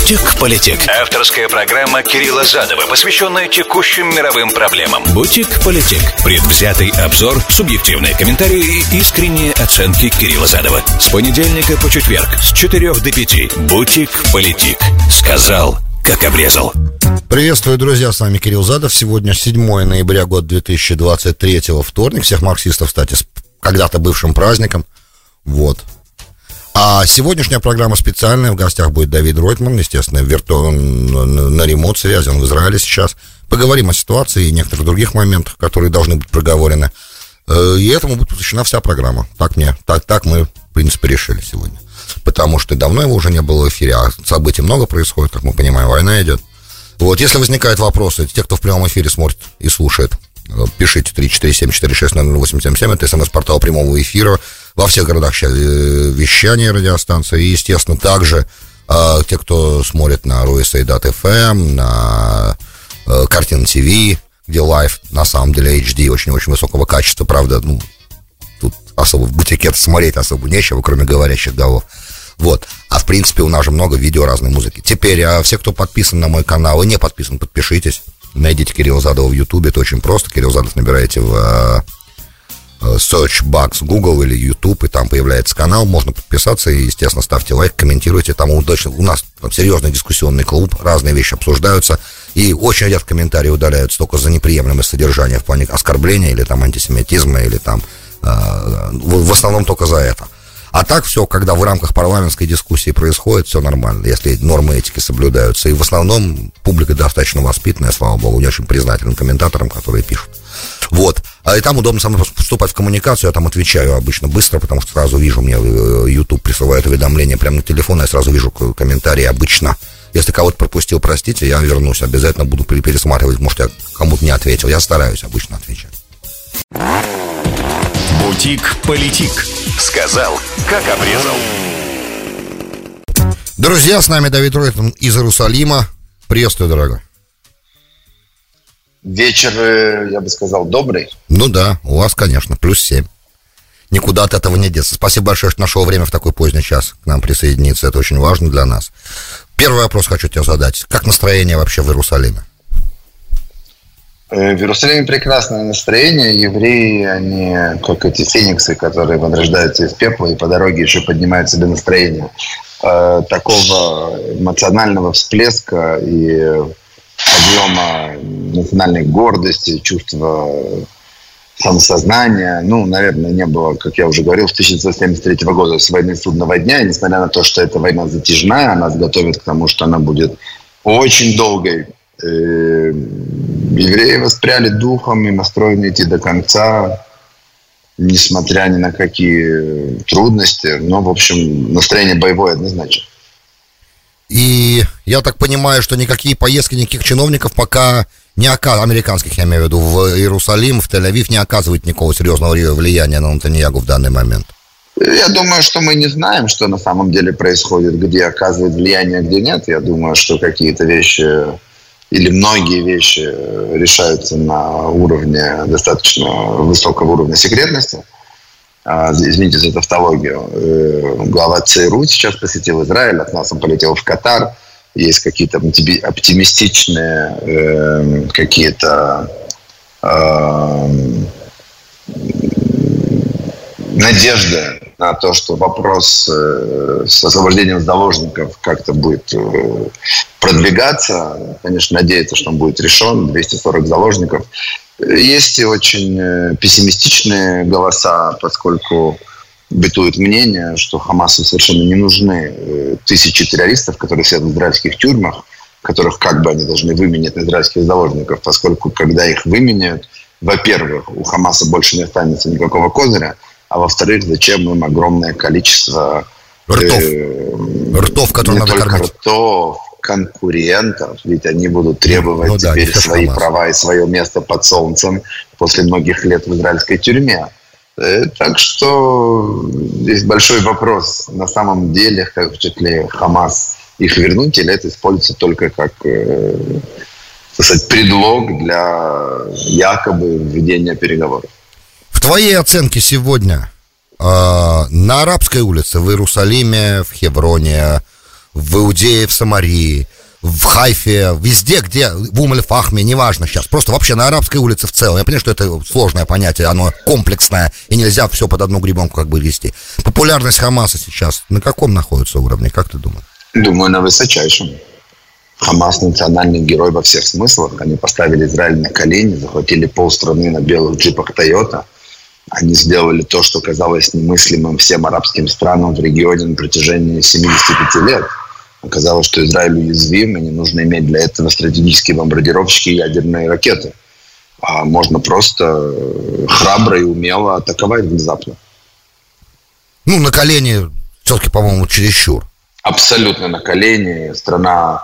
Бутик-политик. Авторская программа Кирилла Задова, посвященная текущим мировым проблемам. Бутик-политик. Предвзятый обзор, субъективные комментарии и искренние оценки Кирилла Задова. С понедельника по четверг с 4 до 5. Бутик-политик. Сказал, как обрезал. Приветствую, друзья, с вами Кирилл Задов. Сегодня 7 ноября, год 2023, вторник. Всех марксистов, кстати, с когда-то бывшим праздником. Вот. А сегодняшняя программа специальная. В гостях будет Давид Ройтман, естественно, вирту... на ремонт связи, он в Израиле сейчас. Поговорим о ситуации и некоторых других моментах, которые должны быть проговорены. Э, и этому будет посвящена вся программа. Так мне, так, так мы, в принципе, решили сегодня. Потому что давно его уже не было в эфире, а событий много происходит, как мы понимаем, война идет. Вот, если возникают вопросы, те, кто в прямом эфире смотрит и слушает, э, пишите 347-460-0877, это смс-портал прямого эфира во всех городах сейчас э, вещания радиостанции. И, естественно, также э, те, кто смотрит на RUSA.FM, на э, Kartina TV, где live, на самом деле HD, очень-очень высокого качества, правда, ну, тут особо в бутике смотреть особо нечего, кроме говорящих голов. Вот. А в принципе у нас же много видео разной музыки. Теперь, а все, кто подписан на мой канал и не подписан, подпишитесь. Найдите Кирилл Задова в Ютубе, это очень просто. Кирилл Задов набираете в Э, search box Google или YouTube, и там появляется канал, можно подписаться, и, естественно, ставьте лайк, комментируйте, там удачно, у нас там серьезный дискуссионный клуб, разные вещи обсуждаются, и очень редко комментарии удаляются только за неприемлемое содержание в плане оскорбления или там антисемитизма, или там, э, в, основном только за это. А так все, когда в рамках парламентской дискуссии происходит, все нормально, если нормы этики соблюдаются. И в основном публика достаточно воспитанная, слава богу, не очень признательным комментаторам, которые пишут. Вот. А и там удобно со мной вступать в коммуникацию, я там отвечаю обычно быстро, потому что сразу вижу, мне э, YouTube присылает уведомление прямо на телефон, я сразу вижу комментарии обычно. Если кого-то пропустил, простите, я вернусь, обязательно буду пересматривать, может, я кому-то не ответил. Я стараюсь обычно отвечать. Бутик-политик. Сказал, как обрезал. Друзья, с нами Давид Ройтон из Иерусалима. Приветствую, дорогой. Вечер, э, я бы сказал, добрый. Ну да, у вас, конечно, плюс семь. Никуда от этого не деться. Спасибо большое, что нашел время в такой поздний час к нам присоединиться. Это очень важно для нас. Первый вопрос хочу тебе задать. Как настроение вообще в Иерусалиме? Э, в Иерусалиме прекрасное настроение. Евреи, они как эти фениксы, которые возрождаются из пепла и по дороге еще поднимают себе настроение. Э, такого эмоционального всплеска и объема национальной гордости, чувства самосознания. Ну, наверное, не было, как я уже говорил, с 1973 года с войны судного дня. И несмотря на то, что эта война затяжная, нас готовит к тому, что она будет очень долгой. Э, евреи воспряли духом и настроены идти до конца, несмотря ни на какие трудности. Но, в общем, настроение боевое однозначно. Я так понимаю, что никакие поездки никаких чиновников пока не оказывают, американских, я имею в виду, в Иерусалим, в Тель-Авив не оказывают никакого серьезного влияния на Натаньягу в данный момент. Я думаю, что мы не знаем, что на самом деле происходит, где оказывает влияние, а где нет. Я думаю, что какие-то вещи или многие вещи решаются на уровне достаточно высокого уровня секретности. А, извините за тавтологию, э, глава ЦРУ сейчас посетил Израиль, от нас он полетел в Катар, есть какие-то оптимистичные э, какие-то э, надежды на то, что вопрос с освобождением заложников как-то будет продвигаться. Конечно, надеяться, что он будет решен. 240 заложников. Есть и очень э, пессимистичные голоса, поскольку бытует мнение, что Хамасу совершенно не нужны э, тысячи террористов, которые сидят в израильских тюрьмах, которых как бы они должны выменять на израильских заложников, поскольку когда их выменяют, во-первых, у Хамаса больше не останется никакого козыря, а во-вторых, зачем им огромное количество ртов, э, ртов которые не надо только кормить. ртов, конкурентов, ведь они будут требовать ну, да, теперь свои Хамас. права и свое место под солнцем после многих лет в израильской тюрьме. Э, так что здесь большой вопрос, на самом деле, хочет ли Хамас их вернуть, или это используется только как э, так сказать, предлог для якобы введения переговоров. В твоей оценке сегодня э, на Арабской улице в Иерусалиме, в Хевроне, в Иудее, в Самарии, в Хайфе, везде, где, в Умаль-Фахме, неважно сейчас, просто вообще на арабской улице в целом. Я понимаю, что это сложное понятие, оно комплексное, и нельзя все под одну гребенку как бы вести. Популярность Хамаса сейчас на каком находится уровне, как ты думаешь? Думаю, на высочайшем. Хамас национальный герой во всех смыслах. Они поставили Израиль на колени, захватили полстраны на белых джипах Тойота. Они сделали то, что казалось немыслимым всем арабским странам в регионе на протяжении 75 лет – Оказалось, что Израиль уязвим, и не нужно иметь для этого стратегические бомбардировщики и ядерные ракеты. А можно просто э, храбро и умело атаковать внезапно. Ну, на колени все-таки, по-моему, чересчур. Абсолютно на колени. Страна,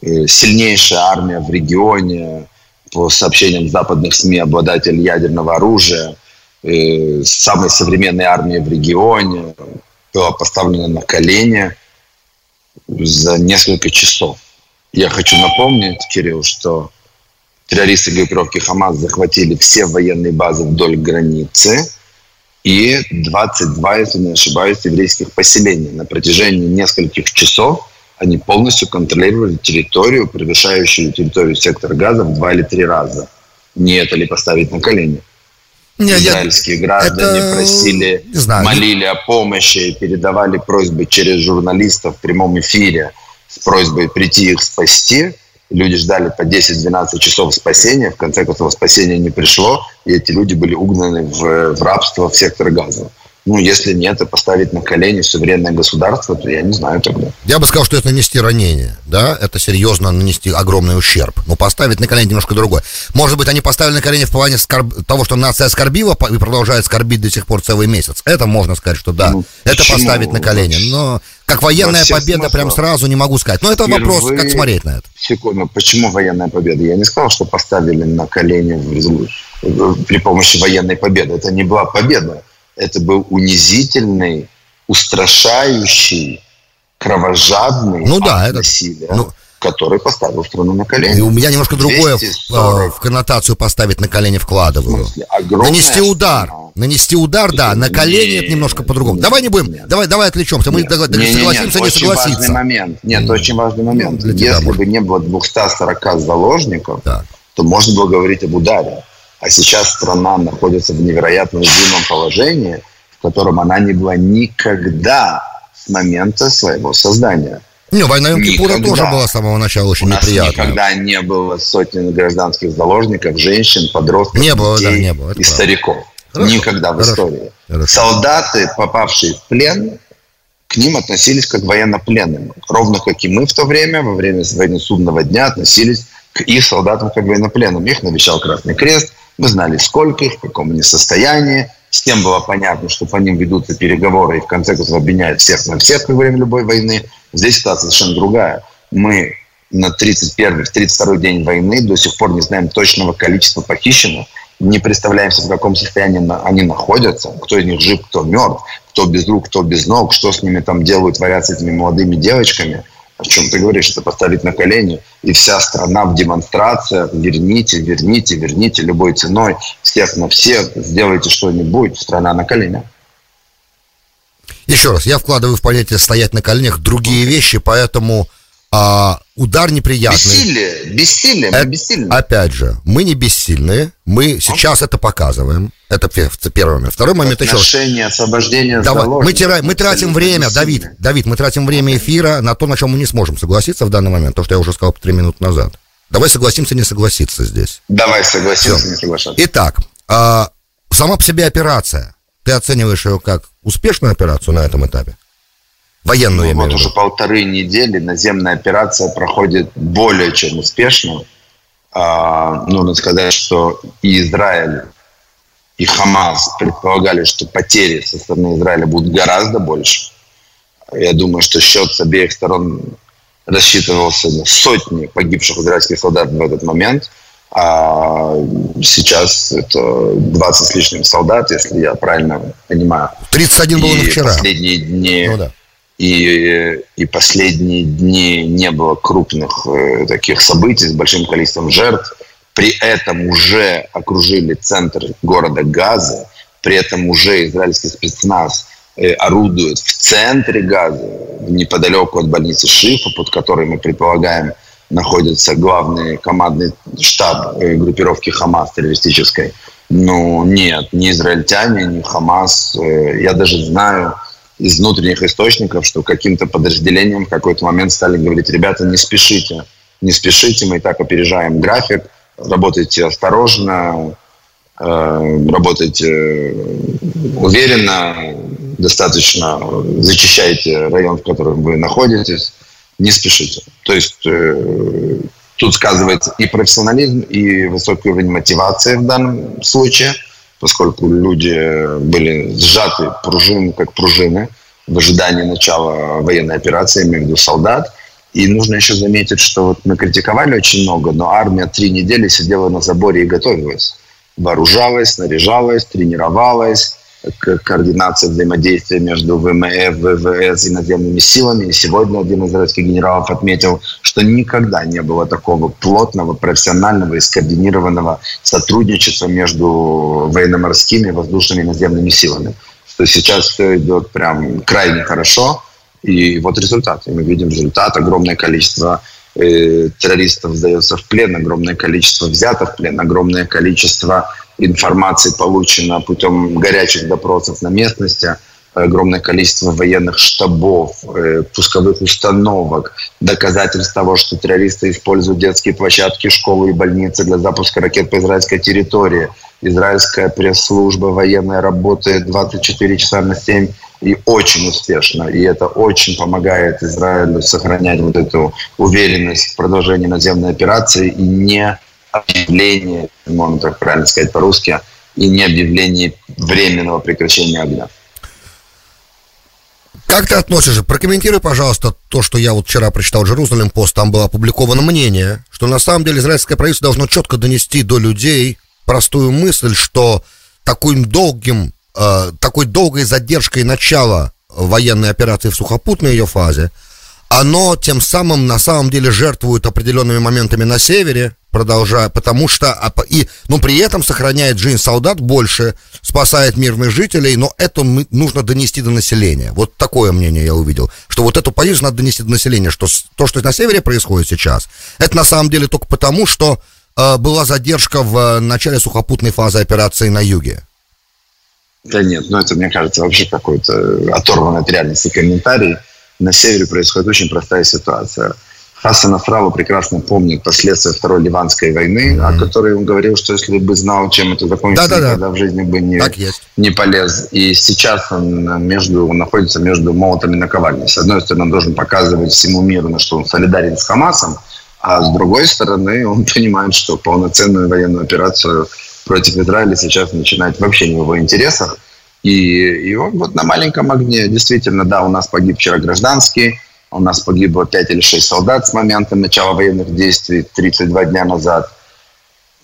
э, сильнейшая армия в регионе, по сообщениям западных СМИ, обладатель ядерного оружия, э, самой современной армии в регионе, была поставлена на колени – за несколько часов. Я хочу напомнить, Кирилл, что террористы группировки Хамас захватили все военные базы вдоль границы и 22, если не ошибаюсь, еврейских поселений. На протяжении нескольких часов они полностью контролировали территорию, превышающую территорию сектора газа в два или три раза. Не это ли поставить на колени? Не, Израильские я... граждане это... просили, не знаю, молили о помощи, передавали просьбы через журналистов в прямом эфире с просьбой прийти их спасти. Люди ждали по 10-12 часов спасения. В конце концов, спасение не пришло, и эти люди были угнаны в, в рабство в сектор газа. Ну, если нет, и поставить на колени суверенное государство, то я не знаю тогда. Я бы сказал, что это нанести ранение, да, это серьезно нанести огромный ущерб. Но поставить на колени немножко другое. Может быть, они поставили на колени в плане скорб... того, что нация оскорбила и продолжает скорбить до сих пор целый месяц. Это можно сказать, что да, ну, это почему? поставить на колени. Но как военная победа смыслах. прям сразу не могу сказать. Но это Впервые... вопрос, как смотреть на это. Секунду, почему военная победа? Я не сказал, что поставили на колени в... при помощи военной победы. Это не была победа это был унизительный, устрашающий, кровожадный ну, да, это, насилия. Ну, который поставил страну на колени. И у меня немножко другое в, э, в коннотацию поставить на колени вкладываю. Нанести удар. Нанести удар, да, на колени это немножко по-другому. Давай не будем, нет. давай, давай отвлечемся. Мы нет, согласимся, нет, не очень согласиться. Важный момент. Нет, mm. очень важный момент. Ну, Если может. бы не было 240 заложников, да. то можно было говорить об ударе. А сейчас страна находится в невероятно уязвимом положении, в котором она не была никогда с момента своего создания. Не, война Йом Кипура тоже была с самого начала очень У нас неприятная. никогда не было сотен гражданских заложников, женщин, подростков, не было, детей да, не было, и правда. стариков. Хорошо, никогда в истории. Хорошо. Солдаты, попавшие в плен, к ним относились как военнопленным. Ровно как и мы в то время, во время войны судного дня, относились к их солдатам как военнопленным. Их навещал Красный Крест, мы знали, сколько их, в каком они состоянии. С тем было понятно, что по ним ведутся переговоры и в конце концов обвиняют всех на всех во время любой войны. Здесь ситуация совершенно другая. Мы на 31 32 день войны до сих пор не знаем точного количества похищенных, не представляем себе, в каком состоянии они находятся, кто из них жив, кто мертв, кто без рук, кто без ног, что с ними там делают, творят с этими молодыми девочками – о чем ты говоришь, это поставить на колени, и вся страна в демонстрациях, верните, верните, верните любой ценой, всех на всех, сделайте что-нибудь, страна на коленях. Еще раз, я вкладываю в понятие стоять на коленях другие вещи, поэтому а, удар неприятный. Бессилие, бессилие, мы бессильны. Опять же, мы не бессильные, мы сейчас это показываем. Это первый момент. Второй момент еще. Отношение, освобождение Давай. Мы, тира... мы тратим время, Давид, Давид, мы тратим время эфира на то, на чем мы не сможем согласиться в данный момент, то, что я уже сказал три минуты назад. Давай согласимся не согласиться здесь. Давай согласимся Все. не соглашаться. Итак, а, сама по себе операция. Ты оцениваешь ее как успешную операцию на этом этапе? Военную, ну, Вот уже полторы недели наземная операция проходит более чем успешно. А, нужно сказать, что и Израиль, и Хамас предполагали, что потери со стороны Израиля будут гораздо больше. Я думаю, что счет с обеих сторон рассчитывался на сотни погибших израильских солдат в этот момент. А сейчас это 20 с лишним солдат, если я правильно понимаю. 31 было вчера. Последние дни ну, да и, и последние дни не было крупных э, таких событий с большим количеством жертв. При этом уже окружили центр города Газа, при этом уже израильский спецназ э, орудует в центре Газа, неподалеку от больницы Шифа, под которой мы предполагаем находится главный командный штаб э, группировки Хамас террористической. Ну, нет, ни израильтяне, ни Хамас. Э, я даже знаю из внутренних источников, что каким-то подразделением в какой-то момент стали говорить, ребята, не спешите, не спешите, мы и так опережаем график, работайте осторожно, э, работайте уверенно, достаточно зачищайте район, в котором вы находитесь, не спешите. То есть э, тут сказывается и профессионализм, и высокий уровень мотивации в данном случае, поскольку люди были сжаты пружины, как пружины в ожидании начала военной операции, имею в виду солдат. И нужно еще заметить, что вот мы критиковали очень много, но армия три недели сидела на заборе и готовилась. Вооружалась, снаряжалась, тренировалась, координация взаимодействия между ВМФ, ВВС и наземными силами. И сегодня один из израильских генералов отметил, что никогда не было такого плотного, профессионального и скоординированного сотрудничества между военно-морскими, воздушными и наземными силами. Что сейчас все идет прям крайне хорошо. И вот результат. И мы видим результат. Огромное количество э, террористов сдается в плен, огромное количество взято в плен, огромное количество информации получено путем горячих допросов на местности, огромное количество военных штабов, э, пусковых установок, доказательств того, что террористы используют детские площадки, школы и больницы для запуска ракет по израильской территории. Израильская пресс-служба военная работает 24 часа на 7 и очень успешно. И это очень помогает Израилю сохранять вот эту уверенность в продолжении наземной операции и не объявление, можно так правильно сказать по-русски, и не объявление временного прекращения огня. Как ты относишься? Прокомментируй, пожалуйста, то, что я вот вчера прочитал в Jerusalem Post, там было опубликовано мнение, что на самом деле израильское правительство должно четко донести до людей простую мысль, что таким долгим, э, такой долгой задержкой начала военной операции в сухопутной ее фазе, оно тем самым на самом деле жертвует определенными моментами на севере, продолжая, потому что а, и, ну, при этом сохраняет жизнь солдат больше, спасает мирных жителей, но это нужно донести до населения. Вот такое мнение я увидел, что вот эту позицию надо донести до населения, что то, что на севере происходит сейчас, это на самом деле только потому, что э, была задержка в э, начале сухопутной фазы операции на юге. Да нет, ну это, мне кажется, вообще какой-то оторванный от реальности комментарий. На севере происходит очень простая ситуация – Хасан Насралла прекрасно помнит последствия Второй Ливанской войны, mm-hmm. о которой он говорил, что если бы знал, чем это закончится, да, да, да. в жизни бы не, не полез. И сейчас он, между, он находится между молотами на наковальней. С одной стороны, он должен показывать всему миру, на что он солидарен с Хамасом, а с другой стороны, он понимает, что полноценную военную операцию против Израиля сейчас начинать вообще не в его интересах. И, и он вот на маленьком огне, действительно, да, у нас погиб вчера гражданский, у нас погибло 5 или 6 солдат с момента начала военных действий 32 дня назад.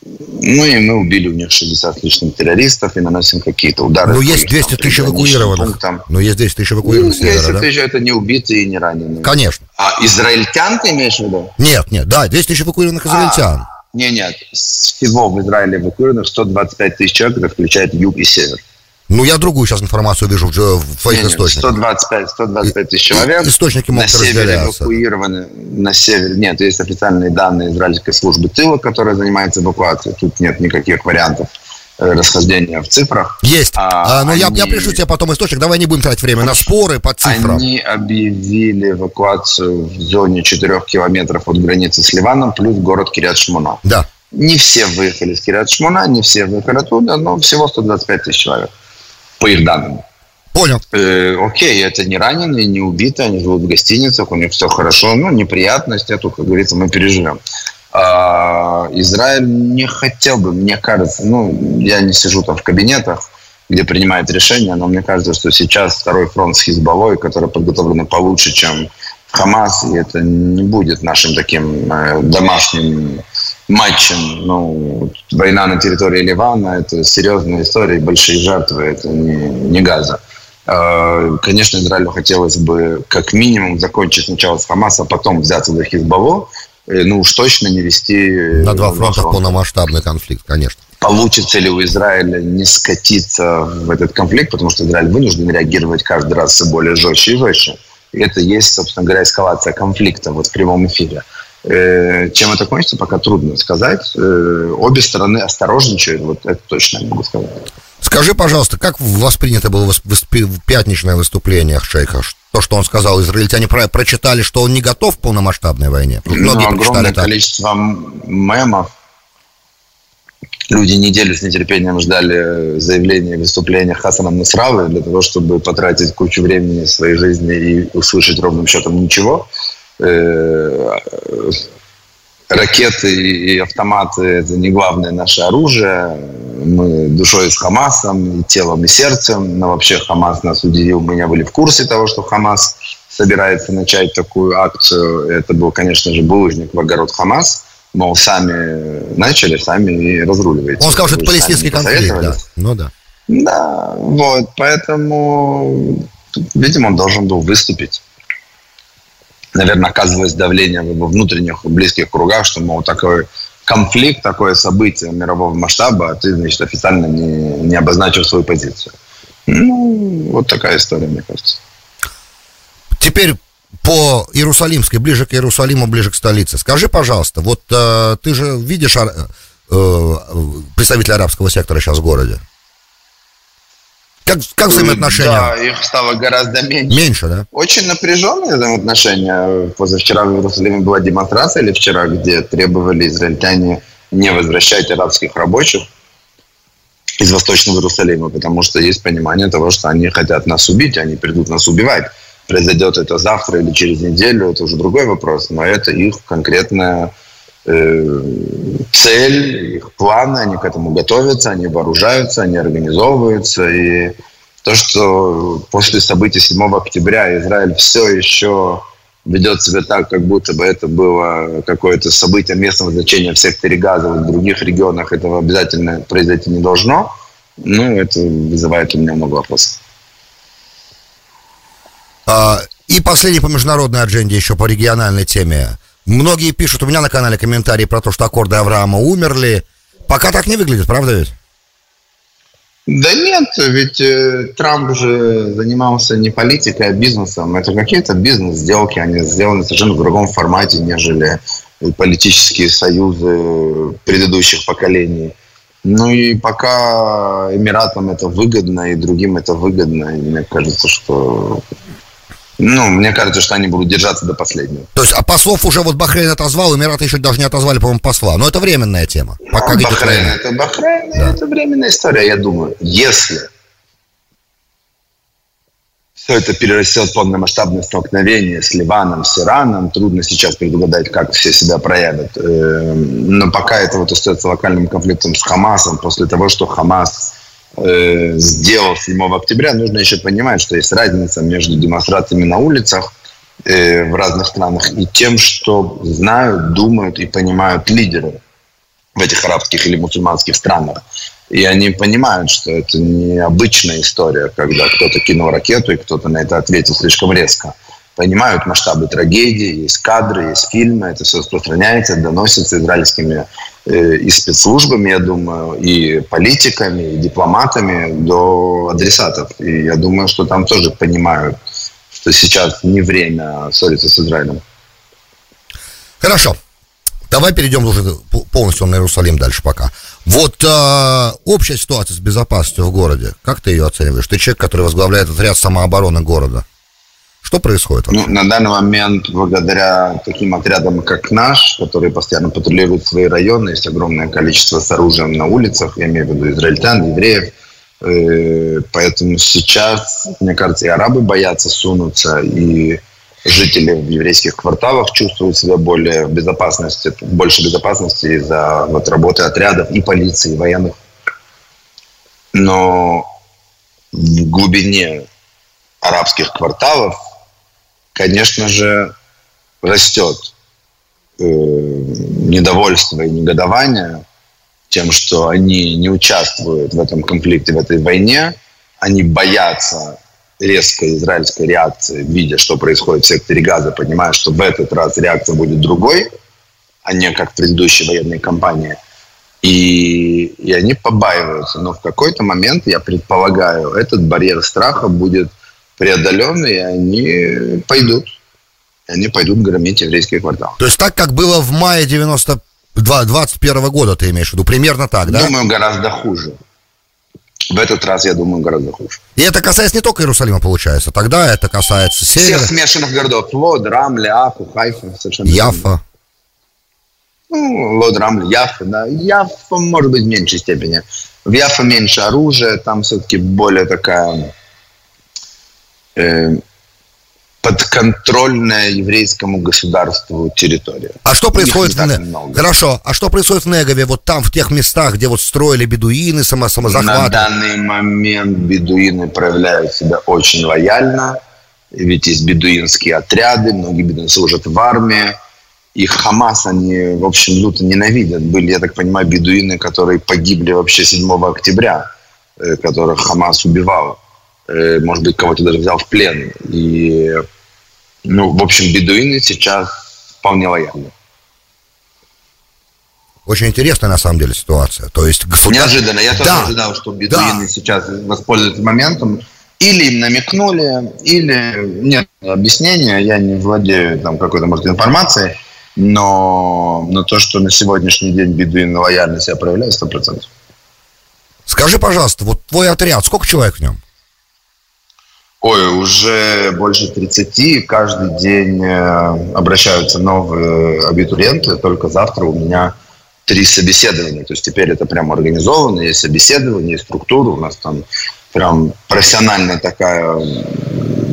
Ну и мы убили у них 60 с лишним террористов и наносим какие-то удары. Ну есть 200 тысяч эвакуированных. Ну есть 200 тысяч эвакуированных. Ну, 200 тысяч да? это не убитые и не раненые. Конечно. А израильтян ты имеешь в виду? Нет, нет, да, 200 тысяч эвакуированных израильтян. А, нет, нет, всего в Израиле эвакуированных 125 тысяч человек, это включает юг и север. Ну, я другую сейчас информацию вижу в, в своих источниках. 125, 125 тысяч человек. Источники могут на севере эвакуированы. На севере нет, есть официальные данные израильской службы тыла, которая занимается эвакуацией. Тут нет никаких вариантов э, расхождения в цифрах. Есть. А, а, ну, они... я, я пришлю тебе потом источник. Давай не будем тратить время на споры по цифрам. Они объявили эвакуацию в зоне 4 километров от границы с Ливаном, плюс город Кириат-Шмуна. Да. Не все выехали с Кириат-Шмуна, не все выехали оттуда, но всего 125 тысяч человек по их данным. Понял. Э, окей, это не раненые, не убитые, они живут в гостиницах, у них все хорошо, ну, неприятности, а тут, как говорится, мы переживем. А, Израиль не хотел бы, мне кажется, ну, я не сижу там в кабинетах, где принимают решения, но мне кажется, что сейчас второй фронт с Хизбаллой, который подготовлен получше, чем Хамас, и это не будет нашим таким э, домашним матчем. Ну, война на территории Ливана – это серьезная история, большие жертвы – это не, не Газа. А, конечно, Израилю хотелось бы как минимум закончить сначала с Хамаса, а потом взяться за Хизбалло, э, ну уж точно не вести... На два фронта полномасштабный конфликт, конечно. получится ли у Израиля не скатиться в этот конфликт, потому что Израиль вынужден реагировать каждый раз все более жестче и жестче. И это есть, собственно говоря, эскалация конфликта вот в прямом эфире. Э, чем это кончится, пока трудно сказать. Э, обе стороны осторожничают, вот это точно я могу сказать. Скажи, пожалуйста, как воспринято было пятничное выступление шейха? То, что он сказал, израильтяне про прочитали, что он не готов к полномасштабной войне. Ну, Многие огромное количество мемов. Люди неделю с нетерпением ждали заявления и выступления Хасана Насравы для того, чтобы потратить кучу времени своей жизни и услышать ровным счетом ничего. Э, ракеты и автоматы – это не главное наше оружие. Мы душой с Хамасом, и телом, и сердцем. Но вообще Хамас нас удивил. Мы не были в курсе того, что Хамас собирается начать такую акцию. Это был, конечно же, булыжник в огород Хамас. Мол, сами начали, сами и разруливаете. Он сказал, что это палестинский конфликт, да. Ну да. Да, вот, поэтому, видимо, он должен был выступить наверное, оказывалось давление во внутренних близких кругах, что, мол, такой конфликт, такое событие мирового масштаба, а ты, значит, официально не, не обозначил свою позицию. Ну, вот такая история, мне кажется. Теперь по Иерусалимской, ближе к Иерусалиму, ближе к столице. Скажи, пожалуйста, вот э, ты же видишь э, э, представителя арабского сектора сейчас в городе? Как, как взаимоотношения? Да, их стало гораздо меньше. Меньше, да? Очень напряженные взаимоотношения. Позавчера в Иерусалиме была демонстрация, или вчера, где требовали израильтяне не возвращать арабских рабочих из Восточного Иерусалима, потому что есть понимание того, что они хотят нас убить, они придут нас убивать. Произойдет это завтра или через неделю, это уже другой вопрос, но это их конкретная цель, их планы, они к этому готовятся, они вооружаются, они организовываются. И то, что после событий 7 октября Израиль все еще ведет себя так, как будто бы это было какое-то событие местного значения в секторе газа, в других регионах этого обязательно произойти не должно, ну, это вызывает у меня много вопросов. А, и последний по международной адженде еще по региональной теме. Многие пишут у меня на канале комментарии про то, что аккорды Авраама умерли. Пока так не выглядит, правда ведь? Да нет, ведь э, Трамп же занимался не политикой, а бизнесом. Это какие-то бизнес-сделки, они сделаны совершенно в другом формате, нежели политические союзы предыдущих поколений. Ну и пока Эмиратам это выгодно, и другим это выгодно, и мне кажется, что ну, мне кажется, что они будут держаться до последнего. То есть, а послов уже вот Бахрейн отозвал, Эмираты еще даже не отозвали, по-моему, посла. Но это временная тема. Пока ну, Бахрейн, это Бахрейн, да. это временная история, я думаю. Если все это перерастет в полномасштабное столкновение с Ливаном, с Ираном. Трудно сейчас предугадать, как все себя проявят. Эм, но пока это вот остается локальным конфликтом с Хамасом, после того, что Хамас э, сделал 7 октября, нужно еще понимать, что есть разница между демонстрациями на улицах э, в разных странах и тем, что знают, думают и понимают лидеры в этих арабских или мусульманских странах. И они понимают, что это не обычная история, когда кто-то кинул ракету и кто-то на это ответил слишком резко. Понимают масштабы трагедии, есть кадры, есть фильмы, это все распространяется, доносится израильскими и спецслужбами, я думаю, и политиками, и дипломатами до адресатов. И я думаю, что там тоже понимают, что сейчас не время ссориться с Израилем. Хорошо. Давай перейдем уже полностью на Иерусалим дальше пока. Вот э, общая ситуация с безопасностью в городе. Как ты ее оцениваешь? Ты человек, который возглавляет отряд самообороны города. Что происходит? Ну, на данный момент, благодаря таким отрядам, как наш, которые постоянно патрулируют свои районы, есть огромное количество с оружием на улицах, я имею в виду израильтян, евреев. Э, поэтому сейчас, мне кажется, и арабы боятся сунуться, и жители в еврейских кварталах чувствуют себя более в безопасности, больше безопасности из-за вот, работы отрядов и полиции, и военных. Но в глубине арабских кварталов конечно же, растет э, недовольство и негодование тем, что они не участвуют в этом конфликте, в этой войне. Они боятся резкой израильской реакции, видя, что происходит в секторе Газа, понимая, что в этот раз реакция будет другой, а не как в предыдущей военной кампании. И, и они побаиваются. Но в какой-то момент, я предполагаю, этот барьер страха будет преодолен, и они пойдут. Они пойдут громить еврейские кварталы. То есть так, как было в мае 90 21 года, ты имеешь в виду? Примерно так, да? Думаю, гораздо хуже. В этот раз, я думаю, гораздо хуже. И это касается не только Иерусалима, получается. Тогда это касается севера. Всех смешанных городов. Лод, Рамли, Афу, Хайфа. Совершенно Яфа. Ну, Лод, Рамли, Яфа, да. Яфа, может быть, в меньшей степени. В Яфа меньше оружия, там все-таки более такая подконтрольная еврейскому государству территория. А что происходит в Не... Хорошо. А что происходит в Негове, вот там, в тех местах, где вот строили бедуины, само самозахваты? На данный момент бедуины проявляют себя очень лояльно. Ведь есть бедуинские отряды, многие бедуины служат в армии. И Хамас они, в общем, люто ненавидят. Были, я так понимаю, бедуины, которые погибли вообще 7 октября, э, которых Хамас убивал э, может быть, кого-то даже взял в плен. И ну, в общем, бедуины сейчас вполне лояльны. Очень интересная на самом деле ситуация. То есть государство... Неожиданно. Я тоже да. ожидал, что бедуины да. сейчас воспользуются моментом. Или им намекнули, или нет объяснения. Я не владею там какой-то, может, информацией. Но, но то, что на сегодняшний день бедуины лояльно себя проявляют, сто процентов. Скажи, пожалуйста, вот твой отряд, сколько человек в нем? Ой, уже больше 30. Каждый день э, обращаются новые абитуриенты. Только завтра у меня три собеседования. То есть теперь это прям организовано. Есть собеседование, есть структура. У нас там прям профессиональная такая,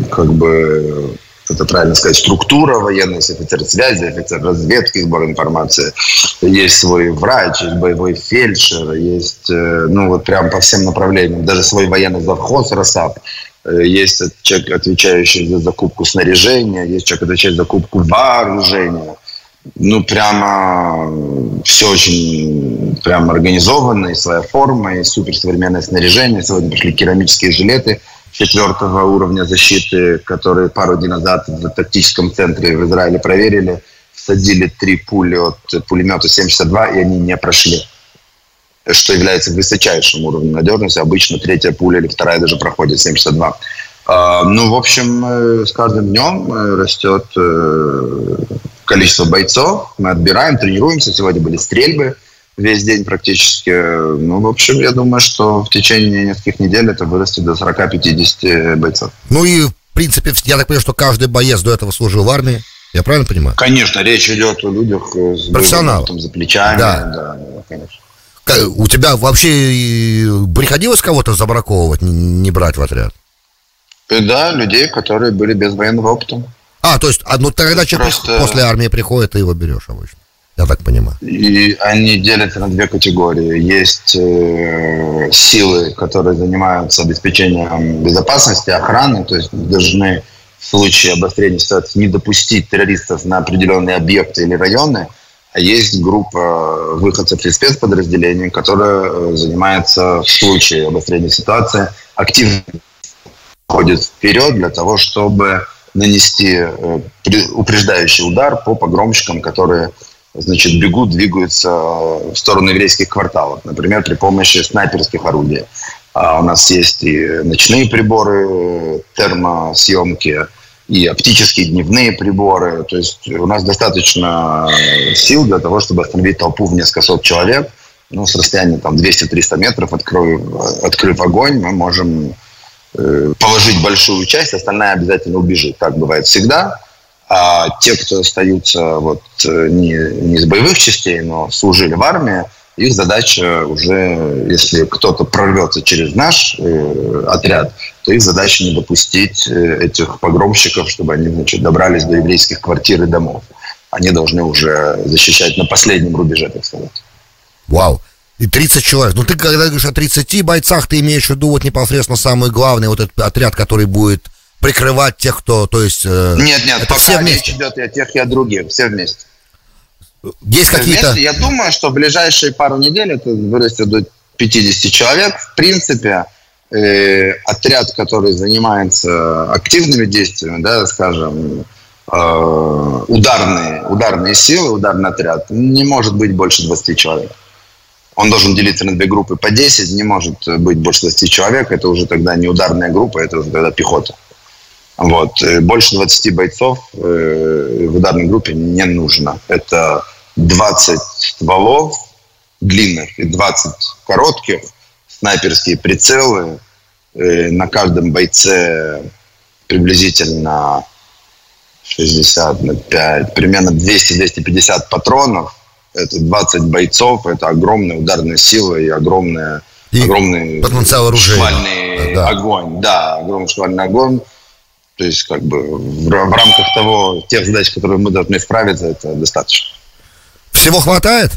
как бы, это правильно сказать, структура военная, есть офицер связи, офицер разведки, сбор информации. Есть свой врач, есть боевой фельдшер, есть, э, ну, вот прям по всем направлениям. Даже свой военный завхоз РОСАП. Э, есть человек, отвечающий за закупку снаряжения, есть человек, отвечающий за закупку вооружения. Ну, прямо все очень прям организовано, и своя форма, и суперсовременное снаряжение. Сегодня пришли керамические жилеты четвертого уровня защиты, которые пару дней назад в тактическом центре в Израиле проверили. Всадили три пули от пулемета 72, и они не прошли что является высочайшим уровнем надежности. Обычно третья пуля или вторая даже проходит 72. А, ну, в общем, э, с каждым днем э, растет э, количество бойцов. Мы отбираем, тренируемся. Сегодня были стрельбы весь день практически. Ну, в общем, я думаю, что в течение нескольких недель это вырастет до 40-50 бойцов. Ну и, в принципе, я так понимаю, что каждый боец до этого служил в армии. Я правильно понимаю? Конечно, речь идет о людях с за плечами. Да. да, конечно. У тебя вообще приходилось кого-то забраковывать, не брать в отряд? Э, да, людей, которые были без военного опыта. А, то есть, а, ну тогда человек Просто... после армии приходит, ты его берешь обычно. Я так понимаю. И они делятся на две категории. Есть э, силы, которые занимаются обеспечением безопасности, охраны, то есть должны в случае обострения ситуации не допустить террористов на определенные объекты или районы – есть группа выходцев из спецподразделений, которая э, занимается в случае обострения ситуации активно ходит вперед для того, чтобы нанести э, упреждающий удар по погромщикам, которые значит, бегут, двигаются в сторону еврейских кварталов, например, при помощи снайперских орудий. А у нас есть и ночные приборы, э, термосъемки, и оптические дневные приборы. То есть у нас достаточно сил для того, чтобы остановить толпу в несколько сот человек. Ну, с расстояния там 200-300 метров, открыв, открыв огонь, мы можем э, положить большую часть, остальная обязательно убежит. Так бывает всегда. А те, кто остаются вот, э, не, не из боевых частей, но служили в армии, их задача уже, если кто-то прорвется через наш э, отряд, то их задача не допустить э, этих погромщиков, чтобы они значит, добрались до еврейских квартир и домов. Они должны уже защищать на последнем рубеже, так сказать. Вау. И 30 человек. Ну, ты когда говоришь о 30 бойцах, ты имеешь в виду вот непосредственно самый главный вот этот отряд, который будет прикрывать тех, кто, то есть... Э, нет, нет, это пока все вместе. речь идет и о тех, и о других, все вместе. Есть какие-то... Я думаю, что в ближайшие пару недель это вырастет до 50 человек. В принципе, э, отряд, который занимается активными действиями, да, скажем, э, ударные, ударные силы, ударный отряд, не может быть больше 20 человек. Он должен делиться на две группы по 10, не может быть больше 20 человек. Это уже тогда не ударная группа, это уже тогда пехота. Вот. Э, больше 20 бойцов э, в ударной группе не нужно. Это 20 стволов длинных и 20 коротких, снайперские прицелы. Э, на каждом бойце приблизительно 60 на 5, примерно 200-250 патронов. Это 20 бойцов, это огромная ударная сила и огромная и огромный потенциал оружия. швальный да. огонь. Да, огромный швальный огонь. То есть, как бы в, в рамках того, тех задач, которые мы должны справиться, это достаточно. Всего хватает?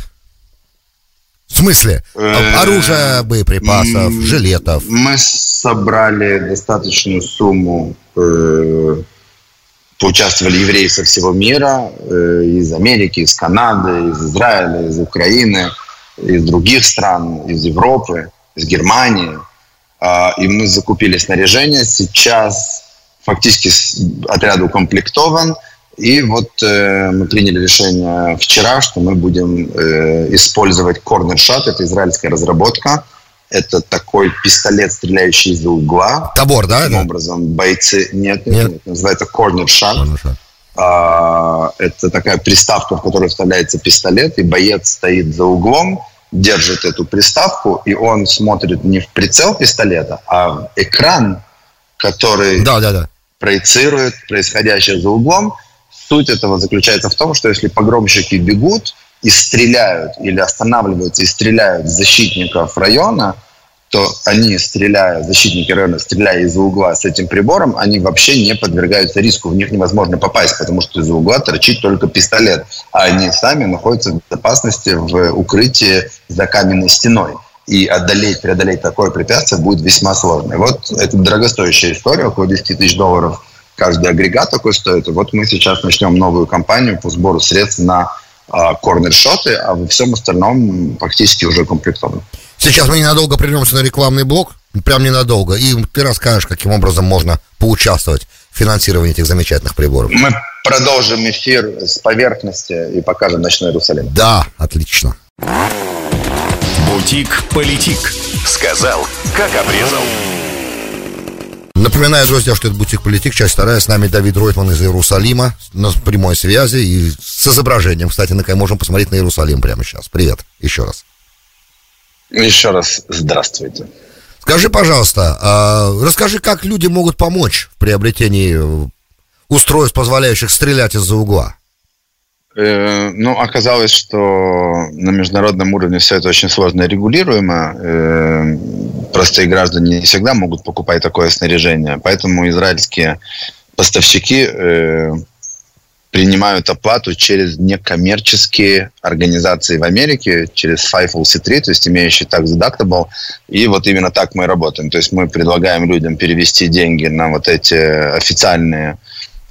В смысле? Э, Оружия, боеприпасов, жилетов? Мы собрали достаточную сумму, э, поучаствовали евреи со всего мира, э, из Америки, из Канады, из Израиля, из Украины, из других стран, из Европы, из Германии. А, и мы закупили снаряжение. Сейчас фактически отряд укомплектован. И вот э, мы приняли решение вчера, что мы будем э, использовать Corner Shot, это израильская разработка. Это такой пистолет, стреляющий из угла. Табор, да? Таким образом, бойцы... Нет, нет, нет. называется Corner Shot. Corner shot. А, это такая приставка, в которую вставляется пистолет, и боец стоит за углом, держит эту приставку, и он смотрит не в прицел пистолета, а в экран, который да, да, да проецирует происходящее за углом. Суть этого заключается в том, что если погромщики бегут и стреляют или останавливаются и стреляют защитников района, то они, стреляя, защитники района, стреляя из-за угла с этим прибором, они вообще не подвергаются риску, в них невозможно попасть, потому что из-за угла торчит только пистолет, а они сами находятся в безопасности в укрытии за каменной стеной. И одолеть, преодолеть такое препятствие будет весьма сложно. И вот это дорогостоящая история, около 10 тысяч долларов каждый агрегат такой стоит. И вот мы сейчас начнем новую кампанию по сбору средств на а, корнер-шоты, а во всем остальном фактически уже комплектовано. Сейчас мы ненадолго прервемся на рекламный блок, прям ненадолго, и ты расскажешь, каким образом можно поучаствовать в финансировании этих замечательных приборов. Мы продолжим эфир с поверхности и покажем ночной Иерусалим. Да, отлично. Бутик-политик. Сказал, как обрезал. Напоминаю, друзья, что это «Бутик-политик», часть вторая. С нами Давид Ройтман из Иерусалима на прямой связи и с изображением. Кстати, на можем посмотреть на Иерусалим прямо сейчас. Привет еще раз. Еще раз здравствуйте. Скажи, пожалуйста, а, расскажи, как люди могут помочь в приобретении устройств, позволяющих стрелять из-за угла? Э, ну, оказалось, что на международном уровне все это очень сложно регулируемо. Э, простые граждане не всегда могут покупать такое снаряжение. Поэтому израильские поставщики э, принимают оплату через некоммерческие организации в Америке, через FIFO-C3, то есть имеющие tax deductible. И вот именно так мы работаем. То есть мы предлагаем людям перевести деньги на вот эти официальные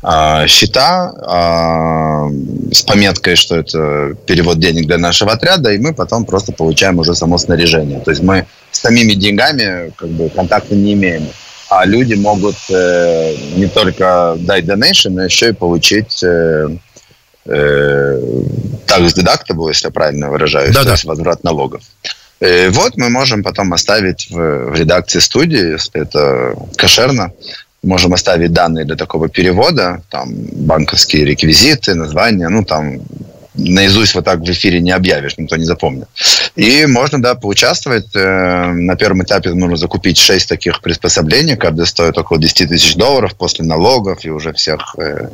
а, счета а, с пометкой, что это перевод денег для нашего отряда, и мы потом просто получаем уже само снаряжение. То есть мы с самими деньгами как бы контакта не имеем. А люди могут э, не только дать donation, но еще и получить э, э, tax deductible, если я правильно выражаюсь, Да-да. то есть возврат налогов. И вот мы можем потом оставить в, в редакции студии, если это кошерно, можем оставить данные для такого перевода, там банковские реквизиты, названия, ну там наизусть вот так в эфире не объявишь, никто не запомнит. И можно, да, поучаствовать. Э, на первом этапе нужно закупить 6 таких приспособлений, каждый стоит около 10 тысяч долларов после налогов и уже всех э,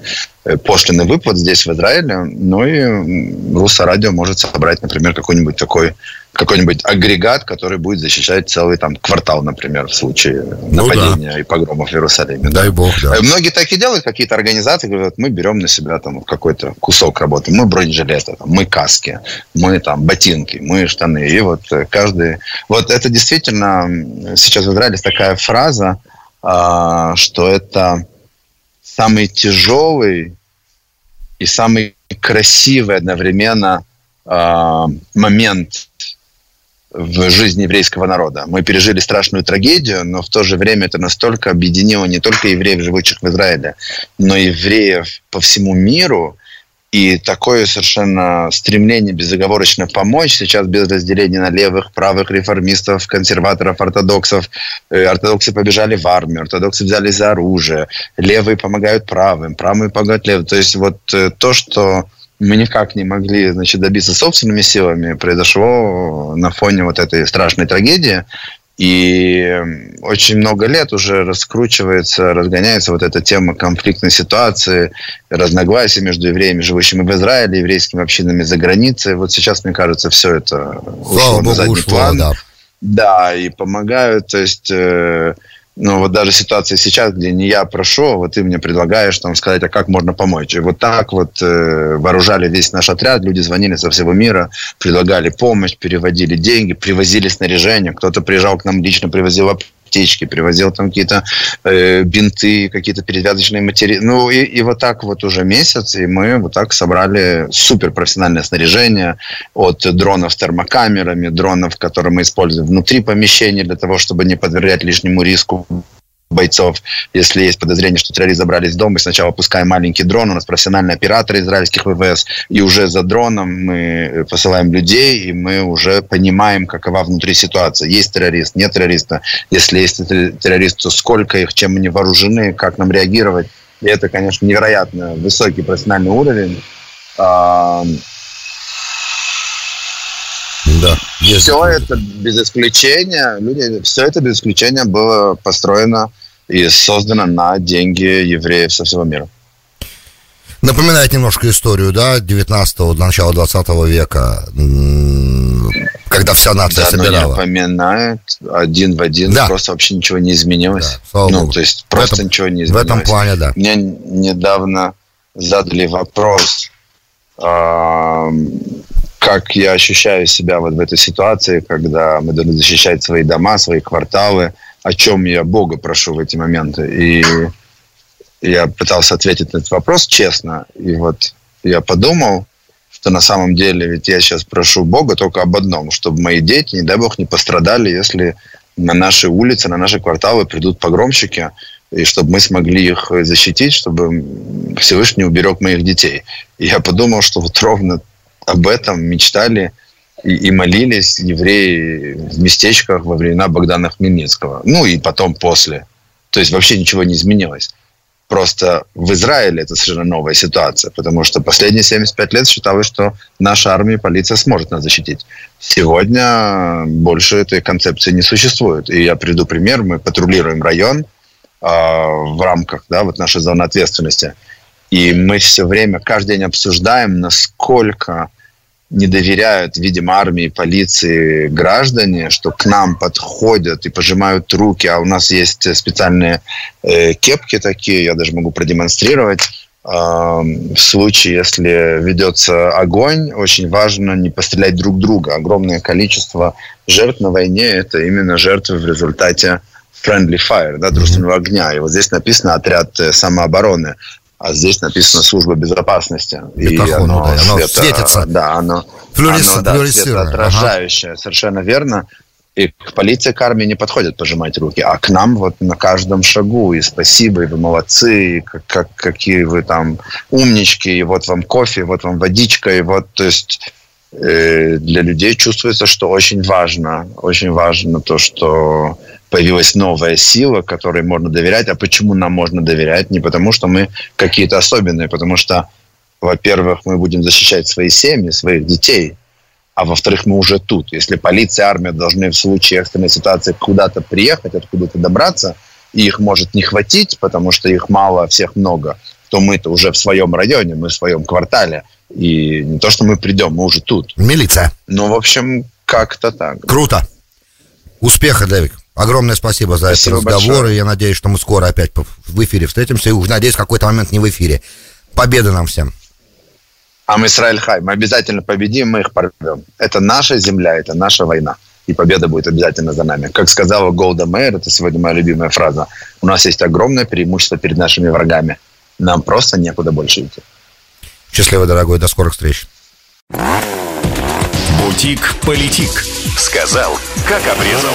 э, пошлины выплат здесь, в Израиле. Ну и Руса Радио может собрать, например, какой-нибудь такой какой-нибудь агрегат, который будет защищать целый там квартал, например, в случае ну, нападения да. и погромов в Иерусалиме. Дай да. бог, да. Многие так и делают, какие-то организации говорят, мы берем на себя там какой-то кусок работы, мы бронежилеты, там, мы каски, мы там ботинки, мы штаны. И вот э, каждый... Вот это действительно сейчас в Израиле такая фраза, а, что это самый тяжелый и самый красивый одновременно а, момент в жизни еврейского народа. Мы пережили страшную трагедию, но в то же время это настолько объединило не только евреев, живущих в Израиле, но и евреев по всему миру. И такое совершенно стремление безоговорочно помочь сейчас без разделения на левых, правых, реформистов, консерваторов, ортодоксов. Э, ортодоксы побежали в армию, ортодоксы взяли за оружие, левые помогают правым, правые помогают левым. То есть вот э, то, что мы никак не могли значит, добиться собственными силами, произошло на фоне вот этой страшной трагедии. И очень много лет уже раскручивается, разгоняется вот эта тема конфликтной ситуации, разногласий между евреями, живущими в Израиле, еврейскими общинами за границей. Вот сейчас, мне кажется, все это ушло на задний ушло, план. Да. да, и помогают. То есть э, ну, вот даже ситуация сейчас, где не я прошу, а вот ты мне предлагаешь там сказать, а как можно помочь. И вот так вот э, вооружали весь наш отряд, люди звонили со всего мира, предлагали помощь, переводили деньги, привозили снаряжение. Кто-то приезжал к нам лично, привозил аптечки, привозил там какие-то э, бинты, какие-то перевязочные материалы. Ну, и, и вот так вот уже месяц, и мы вот так собрали суперпрофессиональное снаряжение от дронов с термокамерами, дронов, которые мы используем внутри помещения для того, чтобы не подвергать лишнему риску бойцов. Если есть подозрение, что террористы забрались в дом, мы сначала пускаем маленький дрон, у нас профессиональные операторы израильских ВВС, и уже за дроном мы посылаем людей, и мы уже понимаем, какова внутри ситуация. Есть террорист, нет террориста. Если есть террорист, то сколько их, чем они вооружены, как нам реагировать. И это, конечно, невероятно высокий профессиональный уровень. Да. Все это без исключения, люди, все это без исключения было построено и создано на деньги евреев со всего мира. Напоминает немножко историю, да, 19-го, начала 20 века, когда вся нация да, собирала. Но напоминает один в один, да. просто вообще ничего не изменилось. Да, ну, Богу. то есть просто этом, ничего не изменилось. В этом плане, да. Мне недавно задали вопрос, как я ощущаю себя вот в этой ситуации, когда мы должны защищать свои дома, свои кварталы, о чем я Бога прошу в эти моменты. И я пытался ответить на этот вопрос честно. И вот я подумал, что на самом деле ведь я сейчас прошу Бога только об одном, чтобы мои дети, не дай Бог, не пострадали, если на наши улицы, на наши кварталы придут погромщики, и чтобы мы смогли их защитить, чтобы Всевышний уберег моих детей. И я подумал, что вот ровно об этом мечтали и, и молились евреи в местечках во времена Богдана Хмельницкого. Ну и потом после. То есть вообще ничего не изменилось. Просто в Израиле это совершенно новая ситуация, потому что последние 75 лет считалось, что наша армия и полиция сможет нас защитить. Сегодня больше этой концепции не существует. И я приду пример. Мы патрулируем район э, в рамках да, вот нашей зоны ответственности. И мы все время, каждый день обсуждаем, насколько не доверяют, видимо, армии, полиции граждане, что к нам подходят и пожимают руки, а у нас есть специальные э, кепки такие, я даже могу продемонстрировать. Э, в случае, если ведется огонь, очень важно не пострелять друг друга. Огромное количество жертв на войне – это именно жертвы в результате friendly fire, да, дружественного огня. И вот здесь написано отряд э, самообороны а здесь написано служба безопасности. Бетахон, и оно, да, оно света, светится. Да, оно, Флюорис, оно да, светоотражающее, ага. совершенно верно. И к полиции, к армии не подходят пожимать руки, а к нам вот на каждом шагу. И спасибо, и вы молодцы, и как, как, какие вы там умнички, и вот вам кофе, и вот вам водичка, и вот, то есть э, для людей чувствуется, что очень важно, очень важно то, что появилась новая сила, которой можно доверять. А почему нам можно доверять? Не потому, что мы какие-то особенные, потому что, во-первых, мы будем защищать свои семьи, своих детей, а во-вторых, мы уже тут. Если полиция, армия должны в случае экстренной ситуации куда-то приехать, откуда-то добраться, и их может не хватить, потому что их мало, всех много, то мы-то уже в своем районе, мы в своем квартале. И не то, что мы придем, мы уже тут. Милиция. Ну, в общем, как-то так. Круто. Успеха, Дэвик. Огромное спасибо за спасибо этот разговор. Большое. Я надеюсь, что мы скоро опять в эфире встретимся. И уж надеюсь, в какой-то момент не в эфире. Победы нам всем. А мы Израиль Хай. Мы обязательно победим, мы их порвем. Это наша земля, это наша война. И победа будет обязательно за нами. Как сказала Голда Мейер, это сегодня моя любимая фраза, у нас есть огромное преимущество перед нашими врагами. Нам просто некуда больше идти. Счастливо, дорогой. До скорых встреч. Бутик-политик. Сказал, как обрезал.